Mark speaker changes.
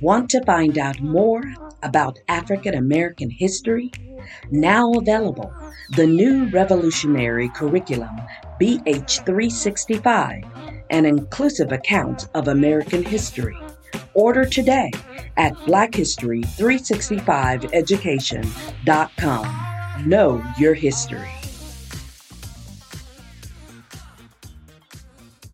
Speaker 1: Want to find out more about African American history? Now available, the new revolutionary curriculum, BH 365, an inclusive account of American history. Order today at blackhistory365education.com. Know your history.